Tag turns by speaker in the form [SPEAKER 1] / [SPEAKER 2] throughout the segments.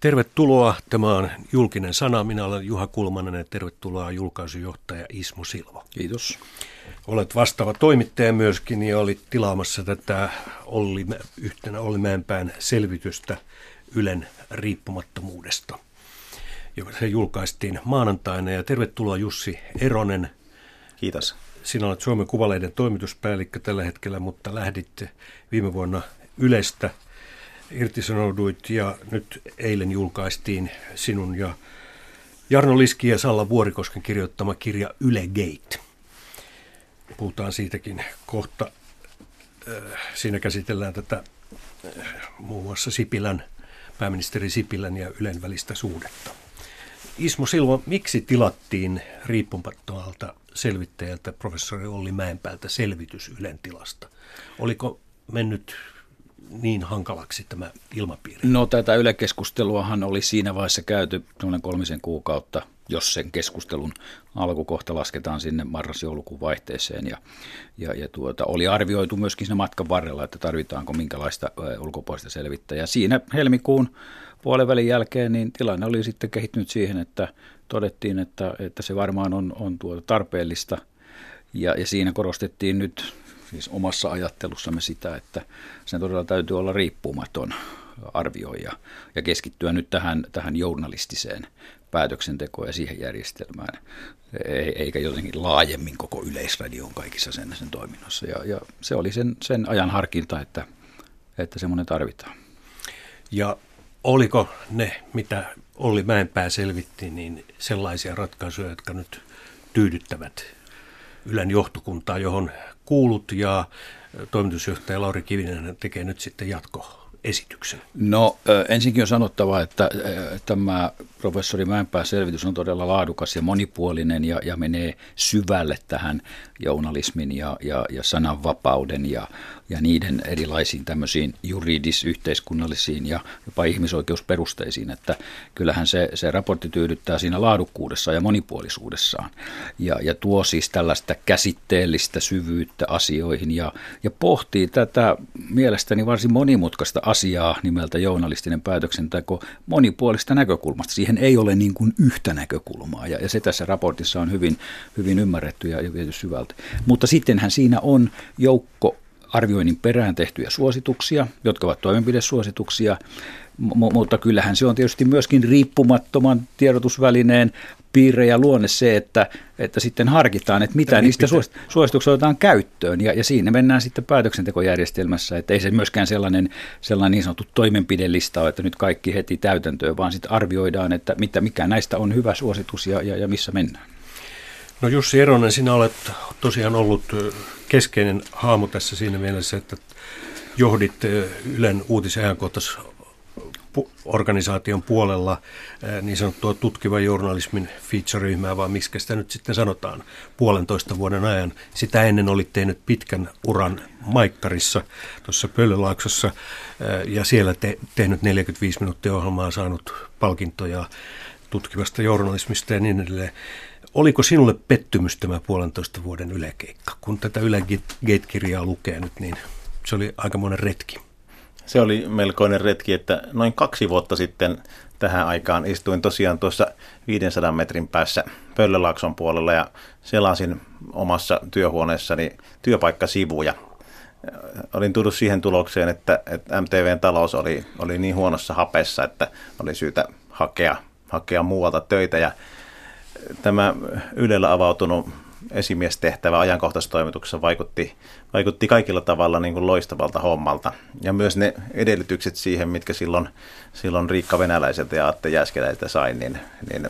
[SPEAKER 1] Tervetuloa. Tämä on julkinen sana. Minä olen Juha Kulmanen ja tervetuloa julkaisujohtaja Ismo Silva.
[SPEAKER 2] Kiitos.
[SPEAKER 1] Olet vastaava toimittaja myöskin ja olit tilaamassa tätä Olli, yhtenä Olli Mäenpään selvitystä Ylen riippumattomuudesta, joka se julkaistiin maanantaina. Ja tervetuloa Jussi Eronen.
[SPEAKER 3] Kiitos.
[SPEAKER 1] Sinä olet Suomen Kuvaleiden toimituspäällikkö tällä hetkellä, mutta lähdit viime vuonna Ylestä – irtisanouduit ja nyt eilen julkaistiin sinun ja Jarno Liski ja Salla Vuorikosken kirjoittama kirja Yle Gate. Puhutaan siitäkin kohta. Äh, siinä käsitellään tätä äh, muun muassa Sipilän, pääministeri Sipilän ja Ylen välistä suhdetta. Ismo Silva, miksi tilattiin riippumattomalta selvittäjältä professori Olli Mäenpäältä selvitys Ylen tilasta? Oliko mennyt niin hankalaksi tämä ilmapiiri?
[SPEAKER 2] No tätä ylekeskusteluahan oli siinä vaiheessa käyty noin kolmisen kuukautta, jos sen keskustelun alkukohta lasketaan sinne marras-joulukuun vaihteeseen. Ja, ja, ja tuota, oli arvioitu myöskin siinä matkan varrella, että tarvitaanko minkälaista ulkopuolista selvittäjää. Siinä helmikuun puolen jälkeen niin tilanne oli sitten kehittynyt siihen, että todettiin, että, että se varmaan on, on tuota tarpeellista. Ja, ja siinä korostettiin nyt siis omassa ajattelussamme sitä, että sen todella täytyy olla riippumaton arvioija ja keskittyä nyt tähän, tähän journalistiseen päätöksentekoon ja siihen järjestelmään, eikä jotenkin laajemmin koko yleisradion kaikissa sen, sen toiminnassa. Ja, ja se oli sen, sen ajan harkinta, että, että semmoinen tarvitaan.
[SPEAKER 1] Ja oliko ne, mitä Olli Mäenpää selvitti, niin sellaisia ratkaisuja, jotka nyt tyydyttävät Ylen johtokuntaa, johon kuulut ja toimitusjohtaja Lauri Kivinen tekee nyt sitten jatkoesityksen?
[SPEAKER 2] No ensinkin on sanottava, että tämä professori Mäenpään selvitys on todella laadukas ja monipuolinen ja, ja menee syvälle tähän journalismin ja, ja, ja sananvapauden ja, ja niiden erilaisiin tämmöisiin juridis-yhteiskunnallisiin ja jopa ihmisoikeusperusteisiin, että kyllähän se, se raportti tyydyttää siinä laadukkuudessa ja monipuolisuudessaan ja, ja tuo siis tällaista käsitteellistä syvyyttä asioihin ja, ja pohtii tätä mielestäni varsin monimutkaista asiaa nimeltä journalistinen päätöksenteko monipuolista näkökulmasta. Siihen ei ole niin kuin yhtä näkökulmaa ja, ja se tässä raportissa on hyvin, hyvin ymmärretty ja, ja viety syvältä. Mutta sittenhän siinä on joukko arvioinnin perään tehtyjä suosituksia, jotka ovat toimenpidesuosituksia, M- mutta kyllähän se on tietysti myöskin riippumattoman tiedotusvälineen piirre ja luonne se, että, että sitten harkitaan, että mitä niistä suosituksia otetaan käyttöön. Ja, ja siinä mennään sitten päätöksentekojärjestelmässä, että ei se myöskään sellainen, sellainen niin sanottu toimenpidelista ole, että nyt kaikki heti täytäntöön, vaan sitten arvioidaan, että mitä, mikä näistä on hyvä suositus ja, ja, ja missä mennään.
[SPEAKER 1] No Jussi Eronen, sinä olet tosiaan ollut keskeinen haamu tässä siinä mielessä, että johdit Ylen uutisajankohtais organisaation puolella niin sanottua tutkivan journalismin feature-ryhmää, vaan miksi sitä nyt sitten sanotaan, puolentoista vuoden ajan. Sitä ennen olit tehnyt pitkän uran Maikkarissa tuossa Pöllölaaksossa ja siellä te, tehnyt 45 minuuttia ohjelmaa, saanut palkintoja tutkivasta journalismista ja niin edelleen. Oliko sinulle pettymys tämä puolentoista vuoden ylekeikka? Kun tätä Yle Gate-kirjaa lukee nyt, niin se oli aika monen retki.
[SPEAKER 3] Se oli melkoinen retki, että noin kaksi vuotta sitten tähän aikaan istuin tosiaan tuossa 500 metrin päässä Pöllölaakson puolella ja selasin omassa työhuoneessani työpaikkasivuja. Olin tullut siihen tulokseen, että, että MTVn talous oli, oli niin huonossa hapessa, että oli syytä hakea, hakea muualta töitä ja tämä Ylellä avautunut esimiestehtävä ajankohtaistoimituksessa vaikutti, vaikutti kaikilla tavalla niin kuin loistavalta hommalta. Ja myös ne edellytykset siihen, mitkä silloin, silloin Riikka Venäläiseltä ja Atte Jääskeläiseltä sain, niin, niin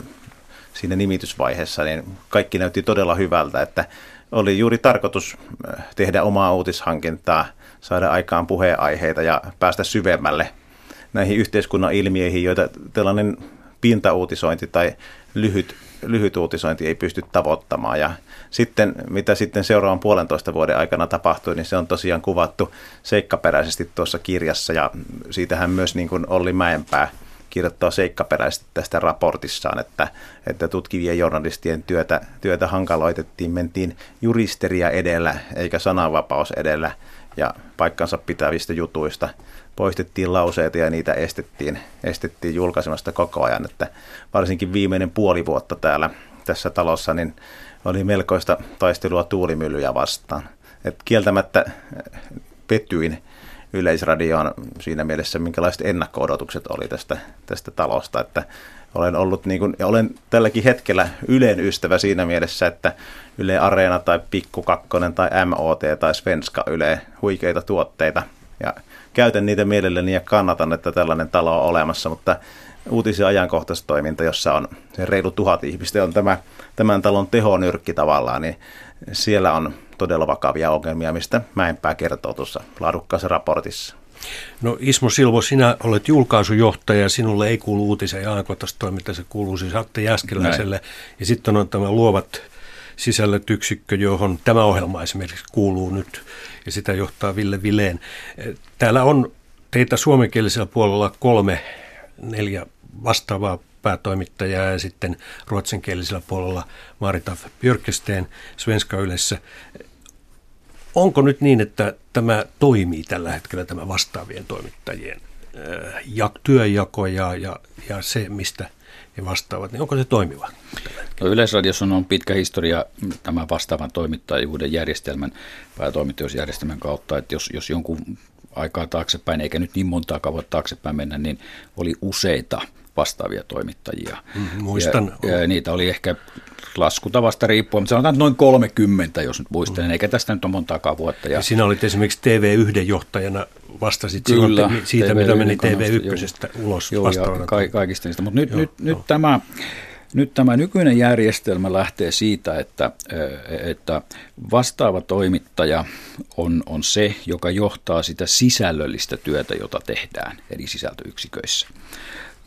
[SPEAKER 3] siinä nimitysvaiheessa niin kaikki näytti todella hyvältä, että oli juuri tarkoitus äh, tehdä omaa uutishankintaa, saada aikaan puheenaiheita ja päästä syvemmälle näihin yhteiskunnan ilmiöihin, joita tällainen pintauutisointi tai lyhyt lyhyt uutisointi ei pysty tavoittamaan. Ja sitten, mitä sitten seuraavan puolentoista vuoden aikana tapahtui, niin se on tosiaan kuvattu seikkaperäisesti tuossa kirjassa. Ja siitähän myös niin kuin Olli Mäenpää kirjoittaa seikkaperäisesti tästä raportissaan, että, että tutkivien journalistien työtä, työtä hankaloitettiin, mentiin juristeria edellä eikä sananvapaus edellä ja paikkansa pitävistä jutuista poistettiin lauseita ja niitä estettiin, estettiin julkaisemasta koko ajan. Että varsinkin viimeinen puoli vuotta täällä tässä talossa niin oli melkoista taistelua tuulimyllyjä vastaan. Et kieltämättä pettyin Yleisradioon siinä mielessä, minkälaiset ennakko-odotukset oli tästä, tästä talosta, että olen ollut niin kuin, ja olen tälläkin hetkellä Ylen ystävä siinä mielessä, että Yle Areena tai Pikku Kakkonen tai MOT tai Svenska Yle, huikeita tuotteita ja käytän niitä mielelläni ja kannatan, että tällainen talo on olemassa, mutta uutis- ja ajankohtaistoiminta, jossa on se reilu tuhat ihmistä, on tämä, tämän talon tehonyrkki tavallaan, niin siellä on todella vakavia ongelmia, mistä Mäenpää kertoo tuossa laadukkaassa raportissa.
[SPEAKER 1] No Ismo Silvo, sinä olet julkaisujohtaja, sinulle ei kuulu uutisen ja ajankohtaistoiminta, se kuuluu siis Atte Jäskeläiselle. Näin. Ja sitten on tämä luovat sisällöt yksikkö, johon tämä ohjelma esimerkiksi kuuluu nyt, ja sitä johtaa Ville Vileen. Täällä on teitä suomenkielisellä puolella kolme, neljä vastaavaa päätoimittajaa ja sitten ruotsinkielisellä puolella Marita Björkesteen Svenska Ylessä. Onko nyt niin, että tämä toimii tällä hetkellä, tämä vastaavien toimittajien äh, ja, ja, ja, ja se, mistä he vastaavat, niin onko se toimiva?
[SPEAKER 2] No Yleisradiossa on pitkä historia tämän vastaavan toimittajuuden järjestelmän, päätoimittajuusjärjestelmän kautta, että jos, jos jonkun aikaa taaksepäin, eikä nyt niin montaa vuotta taaksepäin mennä, niin oli useita vastaavia toimittajia.
[SPEAKER 1] Mm, muistan.
[SPEAKER 2] Ja, ja niitä oli ehkä laskutavasta riippuen, mutta sanotaan noin 30, jos nyt muistelen, mm. eikä tästä nyt ole montaakaan vuotta.
[SPEAKER 1] Ja, ja sinä olit esimerkiksi TV1 johtajana, vastasit Kyllä, silloin siitä, TV1 mitä meni TV1 joo, ulos
[SPEAKER 2] joo, ja ka- kaikista niistä. Mutta nyt, joo, nyt, joo. nyt tämä... Nyt tämä nykyinen järjestelmä lähtee siitä, että, että vastaava toimittaja on, on se, joka johtaa sitä sisällöllistä työtä, jota tehdään eri sisältöyksiköissä.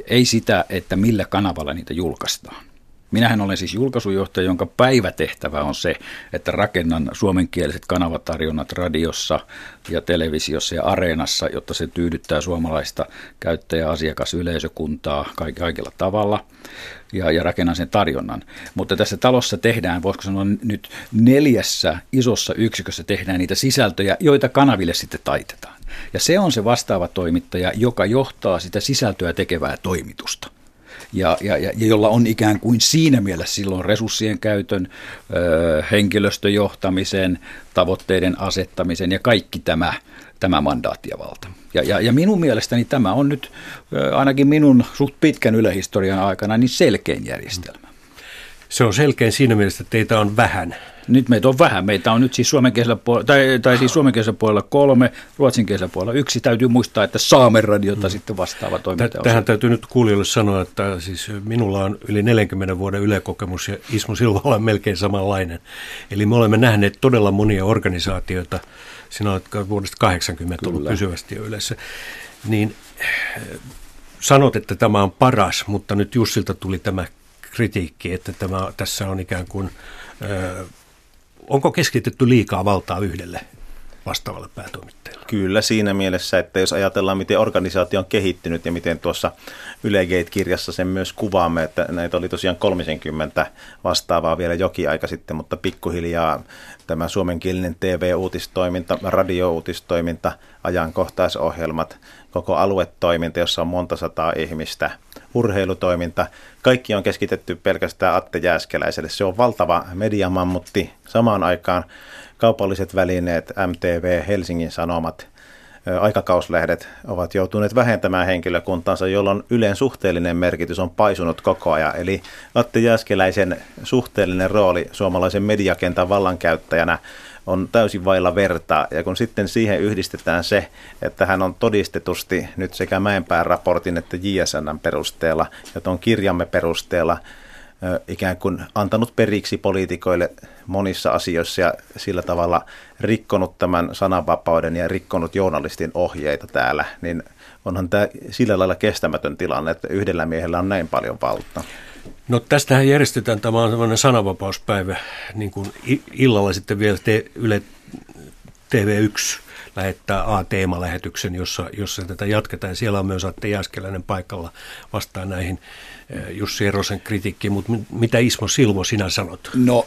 [SPEAKER 2] Ei sitä, että millä kanavalla niitä julkaistaan. Minähän olen siis julkaisujohtaja, jonka päivätehtävä on se, että rakennan suomenkieliset kanavatarjonnat radiossa ja televisiossa ja areenassa, jotta se tyydyttää suomalaista käyttäjä, asiakas, yleisökuntaa kaikilla tavalla ja, ja rakennan sen tarjonnan. Mutta tässä talossa tehdään, voisiko sanoa nyt neljässä isossa yksikössä tehdään niitä sisältöjä, joita kanaville sitten taitetaan. Ja se on se vastaava toimittaja, joka johtaa sitä sisältöä tekevää toimitusta ja, ja, ja jolla on ikään kuin siinä mielessä silloin resurssien käytön, ö, henkilöstöjohtamisen, tavoitteiden asettamisen ja kaikki tämä, tämä mandaattiavalta. Ja, ja, ja minun mielestäni tämä on nyt ainakin minun suht pitkän ylehistorian aikana niin selkein järjestelmä.
[SPEAKER 1] Se on selkein siinä mielessä, että teitä on vähän.
[SPEAKER 2] Nyt meitä on vähän. Meitä on nyt siis suomen puolella, tai, tai siis suomen puolella kolme, ruotsin puolella yksi. Täytyy muistaa, että Saamen radiota mm. sitten vastaava toiminta.
[SPEAKER 1] Tähän täytyy nyt kuulijoille sanoa, että siis minulla on yli 40 vuoden ylekokemus ja Ismo Silvalla on melkein samanlainen. Eli me olemme nähneet todella monia organisaatioita. Sinä olet vuodesta 80 Kyllä. ollut pysyvästi jo yleensä. Niin sanot, että tämä on paras, mutta nyt Jussilta tuli tämä kritiikki, että tämä, tässä on ikään kuin, ö, onko keskitetty liikaa valtaa yhdelle vastaavalle päätoimittajalle?
[SPEAKER 3] Kyllä siinä mielessä, että jos ajatellaan, miten organisaatio on kehittynyt ja miten tuossa Ylegate-kirjassa sen myös kuvaamme, että näitä oli tosiaan 30 vastaavaa vielä jokin aika sitten, mutta pikkuhiljaa tämä suomenkielinen TV-uutistoiminta, radio-uutistoiminta, ajankohtaisohjelmat, koko aluetoiminta, jossa on monta sataa ihmistä, urheilutoiminta, kaikki on keskitetty pelkästään Atte Jääskeläiselle. Se on valtava mediamammutti. Samaan aikaan kaupalliset välineet, MTV, Helsingin Sanomat, aikakauslehdet ovat joutuneet vähentämään henkilökuntansa, jolloin Ylen suhteellinen merkitys on paisunut koko ajan. Eli Atte Jääskeläisen suhteellinen rooli suomalaisen mediakentän vallankäyttäjänä on täysin vailla vertaa. Ja kun sitten siihen yhdistetään se, että hän on todistetusti nyt sekä Mäenpään raportin että JSNn perusteella ja tuon kirjamme perusteella ikään kuin antanut periksi poliitikoille monissa asioissa ja sillä tavalla rikkonut tämän sananvapauden ja rikkonut journalistin ohjeita täällä, niin onhan tämä sillä lailla kestämätön tilanne, että yhdellä miehellä on näin paljon valtaa.
[SPEAKER 1] No tästähän järjestetään, tämä on sellainen sananvapauspäivä, niin kuin illalla sitten vielä te, Yle TV1 lähettää A-teemalähetyksen, jossa, jossa tätä jatketaan. Siellä on myös Atte Jääskeläinen paikalla vastaan näihin eh, Jussi Erosen kritiikkiin, mutta mitä Ismo Silvo sinä sanot?
[SPEAKER 2] No,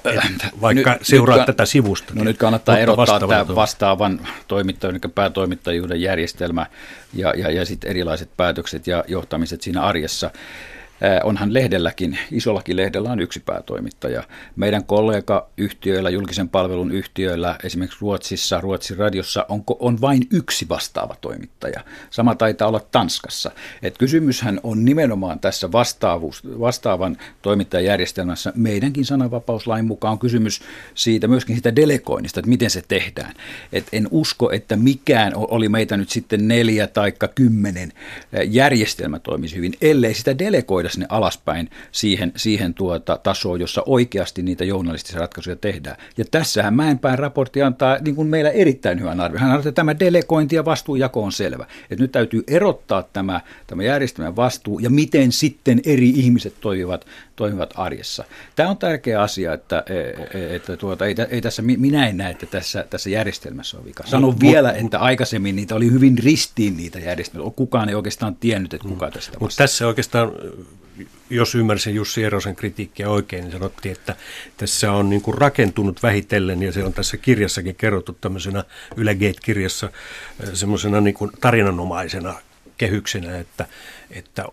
[SPEAKER 1] vaikka nyt, seuraat nyt, tätä sivusta.
[SPEAKER 2] No niin, nyt kannattaa erottaa tämä vastaavan toimittajan, päätoimittajuuden järjestelmä ja, ja, ja sitten erilaiset päätökset ja johtamiset siinä arjessa onhan lehdelläkin, isollakin lehdellä on yksi päätoimittaja. Meidän kollega-yhtiöillä, julkisen palvelun yhtiöillä, esimerkiksi Ruotsissa, Ruotsin radiossa, on, on vain yksi vastaava toimittaja. Sama taitaa olla Tanskassa. Et kysymyshän on nimenomaan tässä vastaavuus, vastaavan toimittajajärjestelmässä meidänkin sananvapauslain mukaan on kysymys siitä myöskin siitä delegoinnista, että miten se tehdään. Et en usko, että mikään oli meitä nyt sitten neljä tai kymmenen järjestelmä toimisi hyvin, ellei sitä delegoida sinne alaspäin siihen, siihen tuota tasoon, jossa oikeasti niitä journalistisia ratkaisuja tehdään. Ja tässähän Mäenpään raportti antaa niin kuin meillä erittäin hyvän arvion. Hän antaa, että tämä delegointi ja vastuujako on selvä. Että nyt täytyy erottaa tämä, tämä järjestelmän vastuu ja miten sitten eri ihmiset toimivat, toimivat arjessa. Tämä on tärkeä asia, että, e, e, että tuota, ei, ei tässä, minä en näe, että tässä, tässä järjestelmässä on vika. Sanon vielä, että aikaisemmin niitä oli hyvin ristiin niitä järjestelmiä. Kukaan ei oikeastaan tiennyt, että kuka tästä
[SPEAKER 1] Mutta tässä oikeastaan jos ymmärsin Jussi Erosen kritiikkiä oikein, niin sanottiin, että tässä on niin kuin rakentunut vähitellen, ja se on tässä kirjassakin kerrottu tämmöisenä Yle Gate-kirjassa semmoisena niin kuin tarinanomaisena kehyksenä, että, että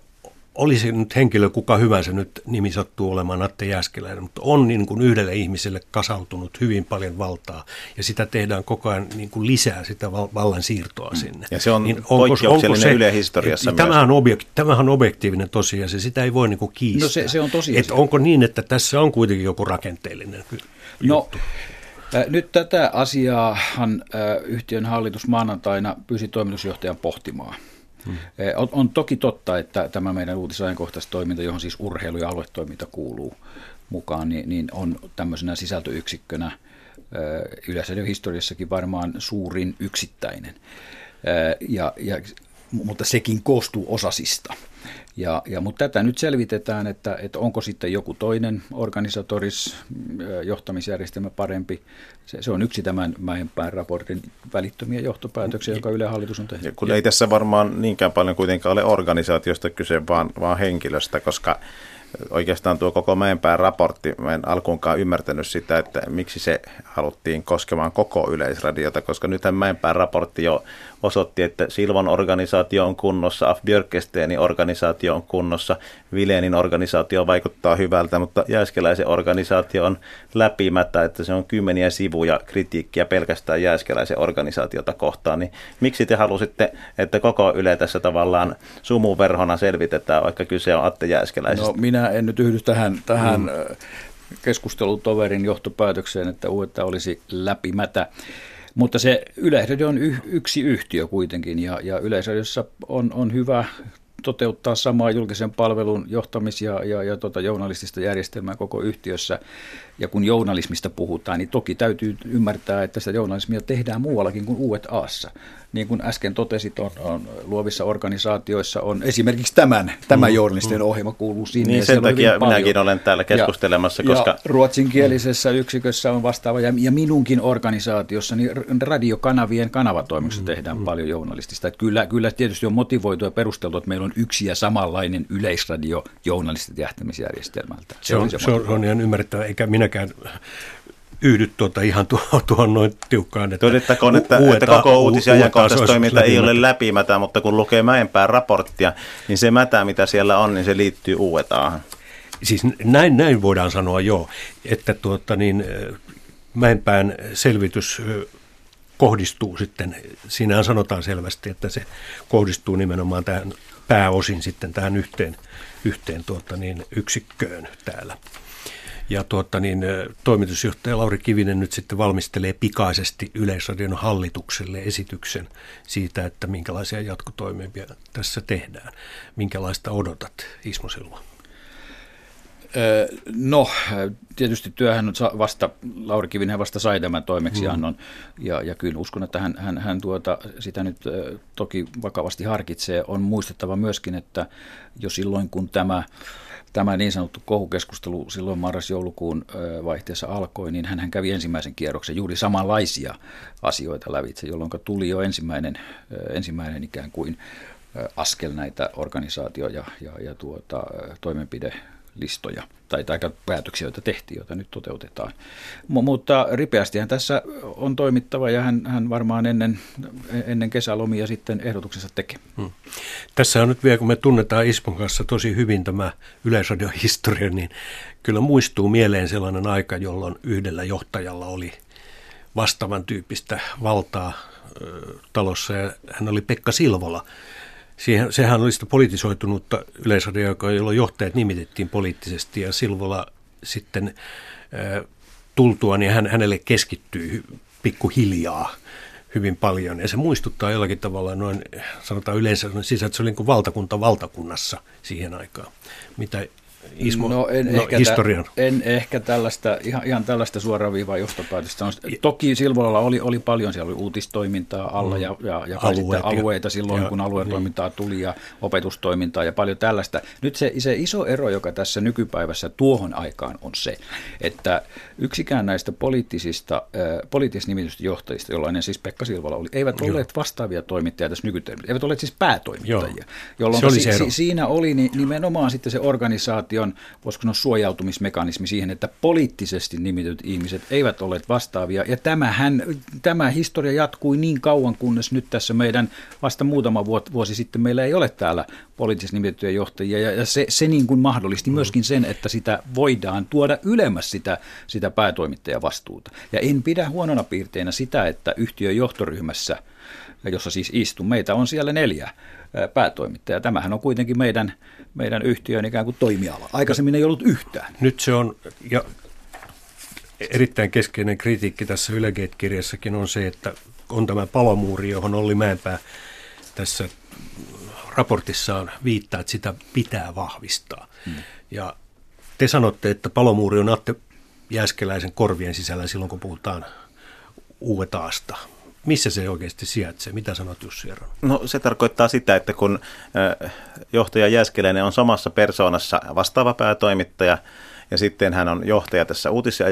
[SPEAKER 1] olisi nyt henkilö kuka hyvänsä nyt nimi sattuu olemaan Atte Jääskeläinen, mutta on niin kuin yhdelle ihmiselle kasautunut hyvin paljon valtaa ja sitä tehdään koko ajan niin kuin lisää sitä vallan siirtoa sinne.
[SPEAKER 3] Ja se on niin onko, poikkeuksellinen onko se, Yle historiassa
[SPEAKER 1] myös. Tämähän on, objek, tämähän on objektiivinen tosiasia, sitä ei voi niin kuin kiistää.
[SPEAKER 2] No se, se on tosiasia.
[SPEAKER 1] Et onko niin, että tässä on kuitenkin joku rakenteellinen
[SPEAKER 2] No, juttu? Nyt tätä asiaahan yhtiön hallitus maanantaina pyysi toimitusjohtajan pohtimaan. Hmm. On, on toki totta, että tämä meidän uutisajankohtaistoiminta, johon siis urheilu- ja aluetoiminta kuuluu mukaan, niin, niin on tämmöisenä sisältöyksikkönä Yleisradion historiassakin varmaan suurin yksittäinen. Ja, ja, mutta sekin koostuu osasista. Ja, ja, mutta tätä nyt selvitetään, että, että onko sitten joku toinen organisatoris johtamisjärjestelmä parempi. Se, se on yksi tämän Mäenpään raportin välittömiä johtopäätöksiä, joka Yle Hallitus on tehnyt. Ja
[SPEAKER 3] kun ei tässä varmaan niinkään paljon kuitenkaan ole organisaatiosta kyse, vaan, vaan henkilöstä, koska oikeastaan tuo koko Mäenpään raportti, mä en alkuunkaan ymmärtänyt sitä, että miksi se haluttiin koskemaan koko yleisradiota, koska nythän Mäenpään raportti jo osoitti, että Silvon organisaatio on kunnossa, Af Björkesteenin organisaatio on kunnossa, Vilenin organisaatio vaikuttaa hyvältä, mutta Jääskeläisen organisaatio on läpimättä, että se on kymmeniä sivuja kritiikkiä pelkästään Jääskeläisen organisaatiota kohtaan, niin miksi te halusitte, että koko Yle tässä tavallaan sumuverhona selvitetään, vaikka kyse on Atte Jääskeläisestä?
[SPEAKER 2] No minä en nyt yhdy tähän, tähän mm. keskustelutoverin johtopäätökseen, että uutta olisi läpimätä. Mutta se Yleisradio on y- yksi yhtiö kuitenkin ja, ja Yleisradiossa on, on hyvä toteuttaa samaa julkisen palvelun johtamis- ja, ja, ja tota, journalistista järjestelmää koko yhtiössä. Ja kun journalismista puhutaan, niin toki täytyy ymmärtää, että sitä journalismia tehdään muuallakin kuin uudet aassa niin kuin äsken totesit, on, on luovissa organisaatioissa on esimerkiksi tämän, tämä mm, journalistinen mm. ohjelma kuuluu sinne.
[SPEAKER 3] Niin sen takia minäkin olen täällä keskustelemassa.
[SPEAKER 2] Ja,
[SPEAKER 3] koska...
[SPEAKER 2] ja ruotsinkielisessä mm. yksikössä on vastaava, ja, ja minunkin organisaatiossa, niin radiokanavien kanavatoimissa mm, tehdään mm. paljon journalistista. Että kyllä, kyllä tietysti on motivoitu ja perusteltu, että meillä on yksi ja samanlainen yleisradio journalistit jähtämisjärjestelmältä.
[SPEAKER 1] Se, se, on, se, se on ihan ymmärrettävä, eikä minäkään yhdy tuota ihan tuohon, tuohon noin tiukkaan.
[SPEAKER 3] Että Todettakoon, että, u- että koko uutisia ja toiminta ei ole läpimätä, mutta kun lukee Mäenpään raporttia, niin se mätä, mitä siellä on, niin se liittyy UETAhan.
[SPEAKER 1] Siis näin, näin voidaan sanoa jo, että tuota niin, Mäenpään selvitys kohdistuu sitten, siinähän sanotaan selvästi, että se kohdistuu nimenomaan tähän pääosin sitten tähän yhteen, yhteen tuota niin, yksikköön täällä. Ja tuota, niin, toimitusjohtaja Lauri Kivinen nyt sitten valmistelee pikaisesti Yleisradion hallitukselle esityksen siitä, että minkälaisia jatkotoimia tässä tehdään. Minkälaista odotat, Ismo Silva?
[SPEAKER 2] No, tietysti työhän on vasta, Lauri Kivinen vasta sai tämän toimeksiannon, mm. ja, ja kyllä uskon, että hän, hän, hän tuota, sitä nyt toki vakavasti harkitsee. On muistettava myöskin, että jo silloin kun tämä tämä niin sanottu kohukeskustelu silloin marras-joulukuun vaihteessa alkoi, niin hän kävi ensimmäisen kierroksen juuri samanlaisia asioita lävitse, jolloin tuli jo ensimmäinen, ensimmäinen ikään kuin askel näitä organisaatio- ja, ja, ja tuota, toimenpide listoja tai, tai päätöksiä, joita tehtiin, joita nyt toteutetaan. M- mutta ripeästihän tässä on toimittava ja hän, hän varmaan ennen, ennen kesälomia sitten ehdotuksensa tekee. Hmm.
[SPEAKER 1] Tässä on nyt vielä, kun me tunnetaan Ispon kanssa tosi hyvin tämä yleisradion historia, niin kyllä muistuu mieleen sellainen aika, jolloin yhdellä johtajalla oli vastaavan tyyppistä valtaa talossa ja hän oli Pekka Silvola, Siihen, sehän oli sitä politisoitunutta yleisradiota, jolloin johtajat nimitettiin poliittisesti ja Silvola sitten tultua, niin hän, hänelle keskittyy pikkuhiljaa hyvin paljon. Ja se muistuttaa jollakin tavalla noin, sanotaan yleensä sisä, että se oli niin valtakunta valtakunnassa siihen aikaan, mitä Ismo, no, en, no, ehkä historian.
[SPEAKER 2] Tä, en ehkä tällaista, ihan, ihan tällaista suoraviivaa johtopäätöstä. Toki Silvolalla oli, oli paljon, siellä oli uutistoimintaa alla mm. ja, ja, ja Alueet, alueita silloin, ja, kun aluetoimintaa niin. tuli ja opetustoimintaa ja paljon tällaista. Nyt se, se iso ero, joka tässä nykypäivässä tuohon aikaan on se, että yksikään näistä poliittisista, äh, poliittisista nimitystä johtajista, jollainen siis Pekka Silvola oli, eivät Joo. olleet vastaavia toimittajia tässä nykytermissä, eivät olleet siis päätoimittajia. Joo. Jolloin se oli se si, siinä oli nimenomaan sitten se organisaatio, on, voisiko sanoa, suojautumismekanismi siihen, että poliittisesti nimityt ihmiset eivät ole vastaavia. Ja tämähän, tämä historia jatkui niin kauan, kunnes nyt tässä meidän vasta muutama vuosi sitten meillä ei ole täällä poliittisesti nimitettyjä johtajia. Ja, se, se niin kuin mahdollisti myöskin sen, että sitä voidaan tuoda ylemmäs sitä, sitä päätoimittajavastuuta. Ja en pidä huonona piirteinä sitä, että yhtiön johtoryhmässä – jossa siis istuu. Meitä on siellä neljä päätoimittajaa. Tämähän on kuitenkin meidän, meidän yhtiön ikään kuin toimiala. Aikaisemmin ei ollut yhtään.
[SPEAKER 1] Nyt se on, ja erittäin keskeinen kritiikki tässä Ylegate-kirjassakin on se, että on tämä palomuuri, johon Olli Mäenpää tässä raportissaan viittaa, että sitä pitää vahvistaa. Hmm. Ja te sanotte, että palomuuri on Atte Jääskeläisen korvien sisällä silloin, kun puhutaan UETAasta. Missä se oikeasti sijaitsee? Mitä sanot Jussi Eron?
[SPEAKER 3] No se tarkoittaa sitä, että kun johtaja Jäskeläinen on samassa persoonassa vastaava päätoimittaja ja sitten hän on johtaja tässä uutis- ja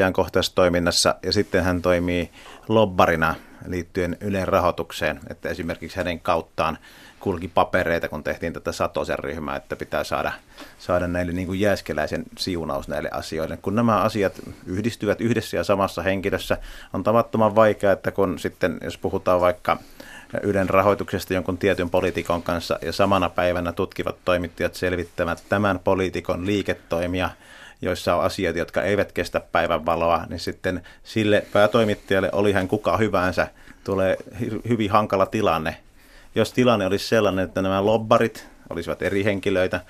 [SPEAKER 3] ja sitten hän toimii lobbarina liittyen Ylen rahoitukseen, että esimerkiksi hänen kauttaan kulki papereita, kun tehtiin tätä Satosen ryhmää, että pitää saada, saada näille niin kuin jääskeläisen siunaus näille asioille. Kun nämä asiat yhdistyvät yhdessä ja samassa henkilössä, on tavattoman vaikea, että kun sitten, jos puhutaan vaikka Ylen rahoituksesta jonkun tietyn poliitikon kanssa ja samana päivänä tutkivat toimittajat selvittävät tämän poliitikon liiketoimia, joissa on asioita, jotka eivät kestä päivän valoa, niin sitten sille päätoimittajalle, oli hän kuka hyvänsä, tulee hyvin hankala tilanne, jos tilanne olisi sellainen, että nämä lobbarit olisivat eri henkilöitä,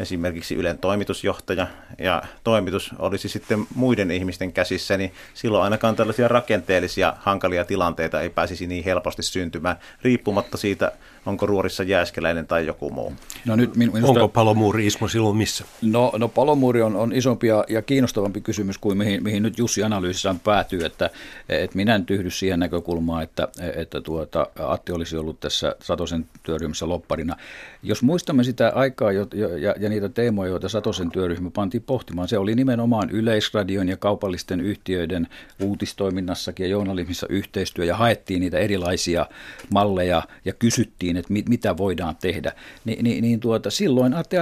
[SPEAKER 3] esimerkiksi Ylen toimitusjohtaja ja toimitus olisi sitten muiden ihmisten käsissä, niin silloin ainakaan tällaisia rakenteellisia hankalia tilanteita ei pääsisi niin helposti syntymään, riippumatta siitä, onko ruorissa jääskeläinen tai joku muu.
[SPEAKER 1] No nyt minusta, onko palomuuri Ismo silloin missä?
[SPEAKER 2] No, no palomuuri on, on isompi ja, ja kiinnostavampi kysymys kuin mihin, mihin nyt Jussi analyysissään päätyy, että, että minä en tyhdy siihen näkökulmaan, että, että tuota, Atti olisi ollut tässä Satosen työryhmässä lopparina. Jos muistamme sitä aikaa jo, ja, ja niitä teemoja, joita Satosen työryhmä pantiin pohtimaan, se oli nimenomaan yleisradion ja kaupallisten yhtiöiden uutistoiminnassakin ja journalismissa yhteistyö ja haettiin niitä erilaisia malleja ja kysyttiin, että mit, mitä voidaan tehdä. Ni, niin, niin tuota, silloin Atte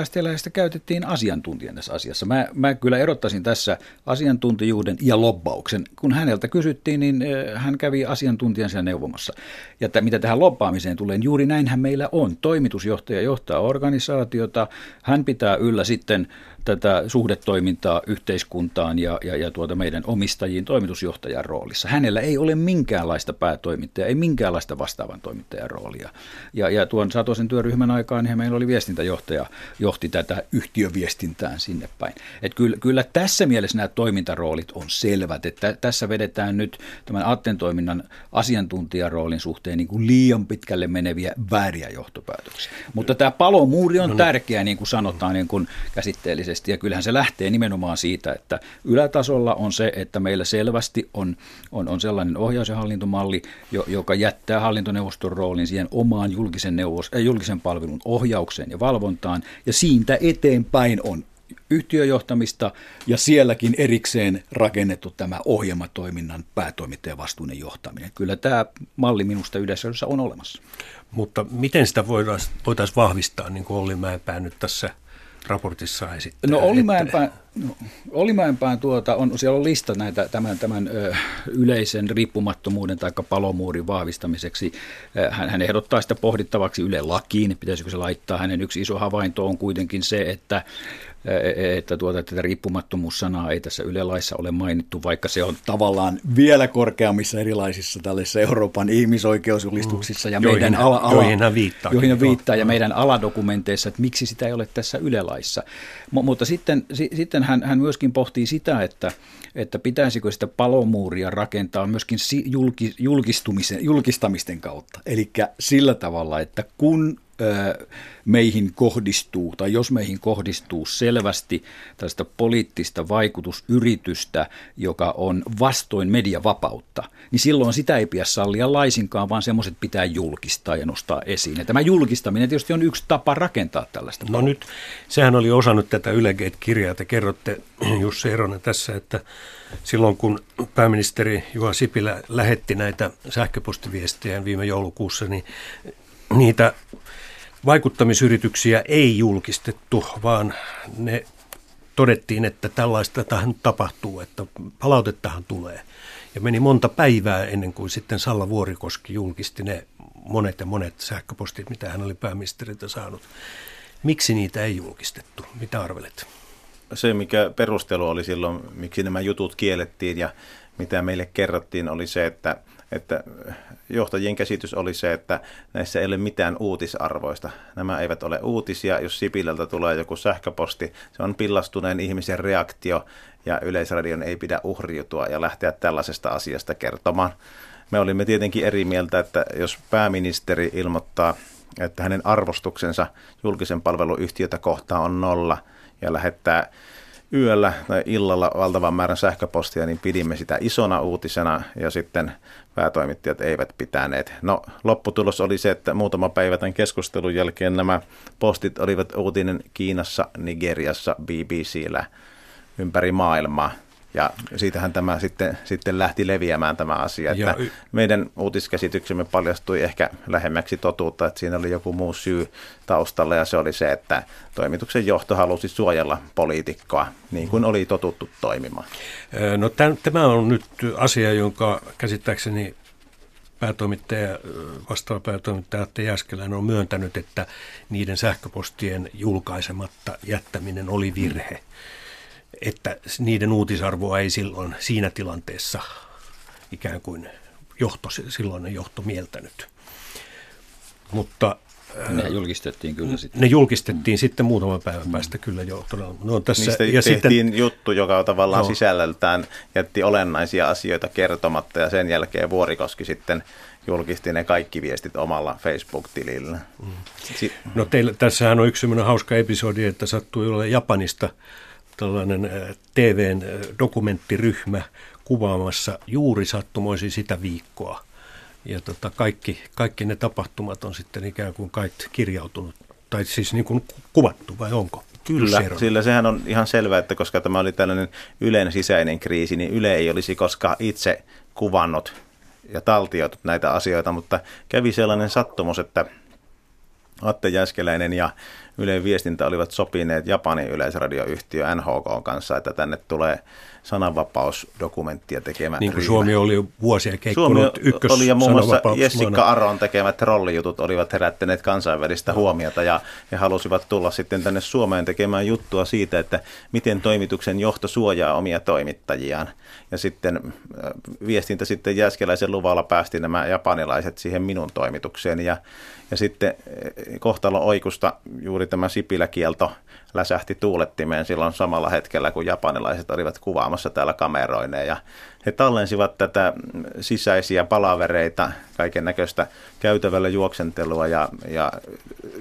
[SPEAKER 2] käytettiin asiantuntijan tässä asiassa. Mä, mä kyllä erottaisin tässä asiantuntijuuden ja lobbauksen. Kun häneltä kysyttiin, niin hän kävi asiantuntijan siellä neuvomassa. Ja että mitä tähän lobbaamiseen tulee, niin juuri näinhän meillä on. Toimitusjohtaja johtaa organisaatiota, hän pitää yllä sitten tätä suhdetoimintaa yhteiskuntaan ja, ja, ja tuota meidän omistajiin toimitusjohtajan roolissa. Hänellä ei ole minkäänlaista päätoimittajaa, ei minkäänlaista vastaavan toimittajan roolia. Ja, ja tuon Satosen työryhmän aikaan niin meillä oli viestintäjohtaja, johti tätä yhtiöviestintään sinne päin. Et kyllä, kyllä tässä mielessä nämä toimintaroolit on selvät, että tässä vedetään nyt tämän Atten toiminnan asiantuntijaroolin suhteen niin kuin liian pitkälle meneviä vääriä johtopäätöksiä. Mutta tämä palomuuri on no, niin. tärkeä, niin kuin sanotaan niin kuin käsitteellisesti. Ja kyllähän se lähtee nimenomaan siitä, että ylätasolla on se, että meillä selvästi on, on, on sellainen ohjaus- ja hallintomalli, joka jättää hallintoneuvoston roolin siihen omaan julkisen, neuvos, äh, julkisen palvelun ohjaukseen ja valvontaan. Ja siitä eteenpäin on yhtiöjohtamista ja sielläkin erikseen rakennettu tämä ohjelmatoiminnan päätoimittajan vastuunen johtaminen. Kyllä tämä malli minusta yleisössä on olemassa.
[SPEAKER 1] Mutta miten sitä voitaisiin voitais vahvistaa, niin kuin Olli Mäenpää nyt tässä raportissa esittää?
[SPEAKER 2] No no, Olli Mäenpään tuota, on, siellä on lista näitä tämän, tämän ö, yleisen riippumattomuuden tai palomuurin vahvistamiseksi. Hän, hän ehdottaa sitä pohdittavaksi Yle lakiin, pitäisikö se laittaa. Hänen yksi iso havainto on kuitenkin se, että että tuota, tätä riippumattomuussanaa ei tässä Yle laissa ole mainittu, vaikka se on tavallaan vielä korkeammissa erilaisissa tällaisissa Euroopan ihmisoikeusjulistuksissa ja joihin, meidän ala, ala,
[SPEAKER 1] joihin viittaa,
[SPEAKER 2] joihin viittaa ja meidän aladokumenteissa, että miksi sitä ei ole tässä Yle laissa. M- mutta sitten, si- sitten hän, hän myöskin pohtii sitä, että, että pitäisikö sitä palomuuria rakentaa myöskin julki, julkistumisen, julkistamisten kautta. Eli sillä tavalla, että kun meihin kohdistuu, tai jos meihin kohdistuu selvästi tällaista poliittista vaikutusyritystä, joka on vastoin mediavapautta, niin silloin sitä ei pidä sallia laisinkaan, vaan semmoiset pitää julkistaa ja nostaa esiin. Ja tämä julkistaminen tietysti on yksi tapa rakentaa tällaista.
[SPEAKER 1] No nyt, sehän oli osa nyt tätä Ylegate-kirjaa. Te kerrotte Jussi Eronen tässä, että silloin kun pääministeri Juha Sipilä lähetti näitä sähköpostiviestejä viime joulukuussa, niin niitä vaikuttamisyrityksiä ei julkistettu, vaan ne todettiin, että tällaista tähän tapahtuu, että palautettahan tulee. Ja meni monta päivää ennen kuin sitten Salla Vuorikoski julkisti ne monet ja monet sähköpostit, mitä hän oli pääministeriltä saanut. Miksi niitä ei julkistettu? Mitä arvelet?
[SPEAKER 3] Se, mikä perustelu oli silloin, miksi nämä jutut kiellettiin ja mitä meille kerrottiin, oli se, että että johtajien käsitys oli se, että näissä ei ole mitään uutisarvoista. Nämä eivät ole uutisia. Jos Sipilältä tulee joku sähköposti, se on pillastuneen ihmisen reaktio ja Yleisradion ei pidä uhriutua ja lähteä tällaisesta asiasta kertomaan. Me olimme tietenkin eri mieltä, että jos pääministeri ilmoittaa, että hänen arvostuksensa julkisen palveluyhtiötä kohtaan on nolla ja lähettää yöllä tai illalla valtavan määrän sähköpostia, niin pidimme sitä isona uutisena ja sitten päätoimittajat eivät pitäneet. No lopputulos oli se, että muutama päivä tämän keskustelun jälkeen nämä postit olivat uutinen Kiinassa, Nigeriassa, BBCllä ympäri maailmaa. Ja siitähän tämä sitten, sitten lähti leviämään tämä asia, että y- meidän uutiskäsityksemme paljastui ehkä lähemmäksi totuutta, että siinä oli joku muu syy taustalla ja se oli se, että toimituksen johto halusi suojella poliitikkoa niin kuin oli totuttu toimimaan.
[SPEAKER 1] No tämä on nyt asia, jonka käsittääkseni päätoimittaja, vastaava päätoimittaja Atte Jääskeläinen on myöntänyt, että niiden sähköpostien julkaisematta jättäminen oli virhe. Mm että niiden uutisarvoa ei silloin siinä tilanteessa ikään kuin johto, silloinen johto mieltänyt.
[SPEAKER 2] Mutta ne julkistettiin kyllä sitten.
[SPEAKER 1] Ne julkistettiin mm. sitten muutaman päivän mm. päästä kyllä jo todella.
[SPEAKER 3] No, tässä, Niistä ja tehtiin sitten, juttu, joka tavallaan no. sisällöltään jätti olennaisia asioita kertomatta ja sen jälkeen Vuorikoski sitten julkisti ne kaikki viestit omalla Facebook-tilillä. Mm.
[SPEAKER 1] Si- no teillä, tässähän on yksi sellainen hauska episodi, että sattui olla Japanista tällainen äh, TVn äh, dokumenttiryhmä kuvaamassa juuri sattumoisin sitä viikkoa. Ja tota, kaikki, kaikki ne tapahtumat on sitten ikään kuin kaikki kirjautunut, tai siis niin kuin kuvattu, vai onko?
[SPEAKER 3] Kyllä, sillä sehän on ihan selvää, että koska tämä oli tällainen Ylen sisäinen kriisi, niin Yle ei olisi koskaan itse kuvannut ja taltioitut näitä asioita, mutta kävi sellainen sattumus, että Atte Jäskeläinen ja Ylen viestintä olivat sopineet Japanin yleisradioyhtiö NHK kanssa, että tänne tulee sananvapausdokumenttia tekemään.
[SPEAKER 1] Niin kuin Suomi oli vuosia keikkunut ykkös
[SPEAKER 3] oli ja muun muassa Jessica Aron tekemät trollijutut olivat herättäneet kansainvälistä huomiota ja he halusivat tulla sitten tänne Suomeen tekemään juttua siitä, että miten toimituksen johto suojaa omia toimittajiaan. Ja sitten äh, viestintä sitten Jäskeläisen luvalla päästi nämä japanilaiset siihen minun toimitukseen ja, ja sitten äh, kohtalo oikusta juuri tuli tämä Sipilä-kielto, läsähti tuulettimeen silloin samalla hetkellä, kun japanilaiset olivat kuvaamassa täällä kameroineen. Ja he tallensivat tätä sisäisiä palavereita, kaiken näköistä käytävällä juoksentelua ja, ja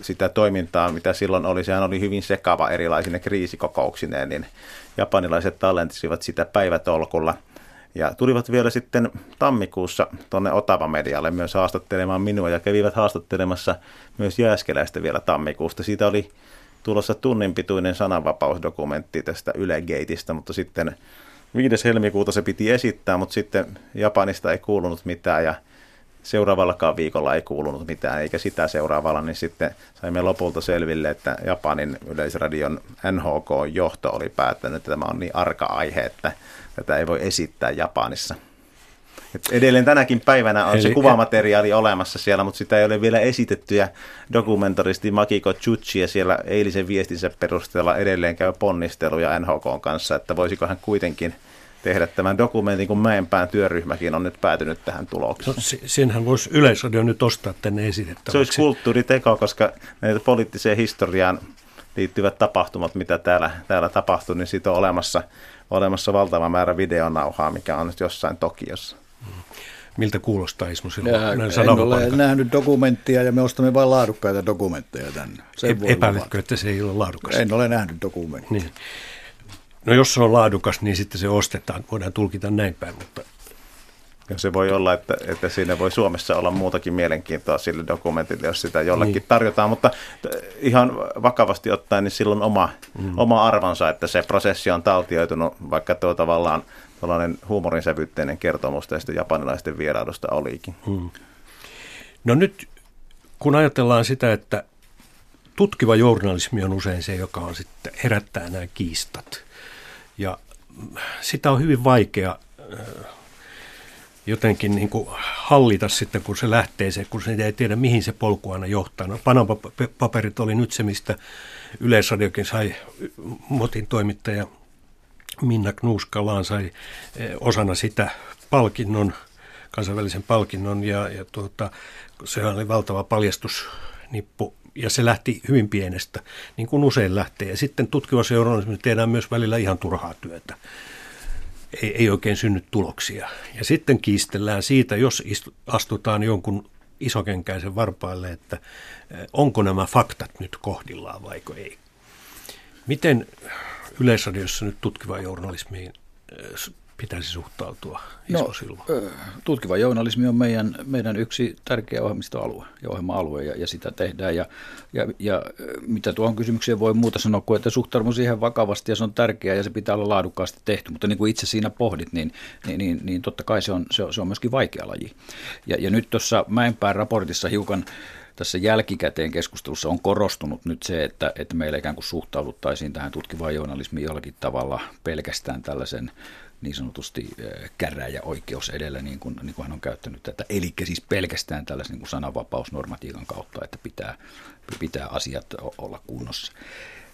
[SPEAKER 3] sitä toimintaa, mitä silloin oli. Sehän oli hyvin sekava erilaisine kriisikokouksineen, niin japanilaiset tallentisivat sitä päivätolkulla – ja tulivat vielä sitten tammikuussa tuonne Otava Medialle myös haastattelemaan minua ja kävivät haastattelemassa myös Jääskeläistä vielä tammikuusta. Siitä oli tulossa tunnin pituinen sananvapausdokumentti tästä Ylegeitistä, mutta sitten 5. helmikuuta se piti esittää, mutta sitten Japanista ei kuulunut mitään ja seuraavallakaan viikolla ei kuulunut mitään, eikä sitä seuraavalla, niin sitten saimme lopulta selville, että Japanin yleisradion NHK-johto oli päättänyt, että tämä on niin arka aihe, että tätä ei voi esittää Japanissa. Et edelleen tänäkin päivänä on Eli, se kuvamateriaali olemassa siellä, mutta sitä ei ole vielä esitetty ja dokumentaristi Makiko Chuchi ja siellä eilisen viestinsä perusteella edelleen käy ponnisteluja NHK kanssa, että voisiko hän kuitenkin tehdä tämän dokumentin, kun Mäenpään työryhmäkin on nyt päätynyt tähän tulokseen. No,
[SPEAKER 1] senhän voisi Yleisradio nyt ostaa tänne esitettäväksi.
[SPEAKER 3] Se olisi kulttuuriteko, koska näitä poliittiseen historiaan liittyvät tapahtumat, mitä täällä, täällä tapahtuu, niin siitä on olemassa, olemassa valtava määrä videonauhaa, mikä on nyt jossain Tokiossa.
[SPEAKER 1] Miltä kuulostaa Ismo
[SPEAKER 4] silloin? En ole nähnyt dokumenttia ja me ostamme vain laadukkaita dokumentteja tänne.
[SPEAKER 1] e- epäiletkö, että se ei ole laadukas?
[SPEAKER 4] En ole nähnyt dokumenttia. Niin.
[SPEAKER 1] No jos se on laadukas, niin sitten se ostetaan. Voidaan tulkita näin päin, mutta
[SPEAKER 3] ja se voi olla, että, että siinä voi Suomessa olla muutakin mielenkiintoa sille dokumentille, jos sitä jollekin niin. tarjotaan, mutta ihan vakavasti ottaen, niin silloin oma, mm. oma arvonsa, että se prosessi on taltioitunut, vaikka tuo tavallaan tällainen huumorinsävytteinen kertomus tästä japanilaisten vierailusta olikin. Mm.
[SPEAKER 1] No nyt, kun ajatellaan sitä, että tutkiva journalismi on usein se, joka on sitten herättää nämä kiistat, ja sitä on hyvin vaikea jotenkin niin kuin hallita sitten, kun se lähtee se, kun se ei tiedä, mihin se polku aina johtaa. No, Panama-paperit oli nyt se, mistä Yleisradiokin sai Motin toimittaja Minna Knuuskalaan sai e, osana sitä palkinnon, kansainvälisen palkinnon, ja, ja tuota, se oli valtava paljastusnippu, ja se lähti hyvin pienestä, niin kuin usein lähtee. Ja sitten tutkivassa journalismissa tehdään myös välillä ihan turhaa työtä ei, ei oikein synny tuloksia. Ja sitten kiistellään siitä, jos astutaan jonkun isokenkäisen varpaille, että eh, onko nämä faktat nyt kohdillaan vaiko ei. Miten Yleisradiossa nyt tutkivaan journalismiin eh, pitäisi suhtautua no,
[SPEAKER 2] Tutkiva journalismi on meidän, meidän yksi tärkeä ohjelmistoalue ja ohjelma-alue ja, ja sitä tehdään. Ja, ja, ja mitä tuohon kysymykseen voi muuta sanoa kuin, että suhtaudun siihen vakavasti ja se on tärkeää ja se pitää olla laadukkaasti tehty. Mutta niin kuin itse siinä pohdit, niin, niin, niin, niin totta kai se on, se, on, se on myöskin vaikea laji. Ja, ja nyt tuossa Mäenpään raportissa hiukan tässä jälkikäteen keskustelussa on korostunut nyt se, että, että meillä ikään kuin suhtauduttaisiin tähän tutkivaan journalismiin jollakin tavalla pelkästään tällaisen niin sanotusti äh, käräjä oikeus edellä, niin kuin, niin kuin hän on käyttänyt tätä. Eli siis pelkästään tällaisen niin sananvapausnormatiikan kautta, että pitää, pitää asiat olla kunnossa.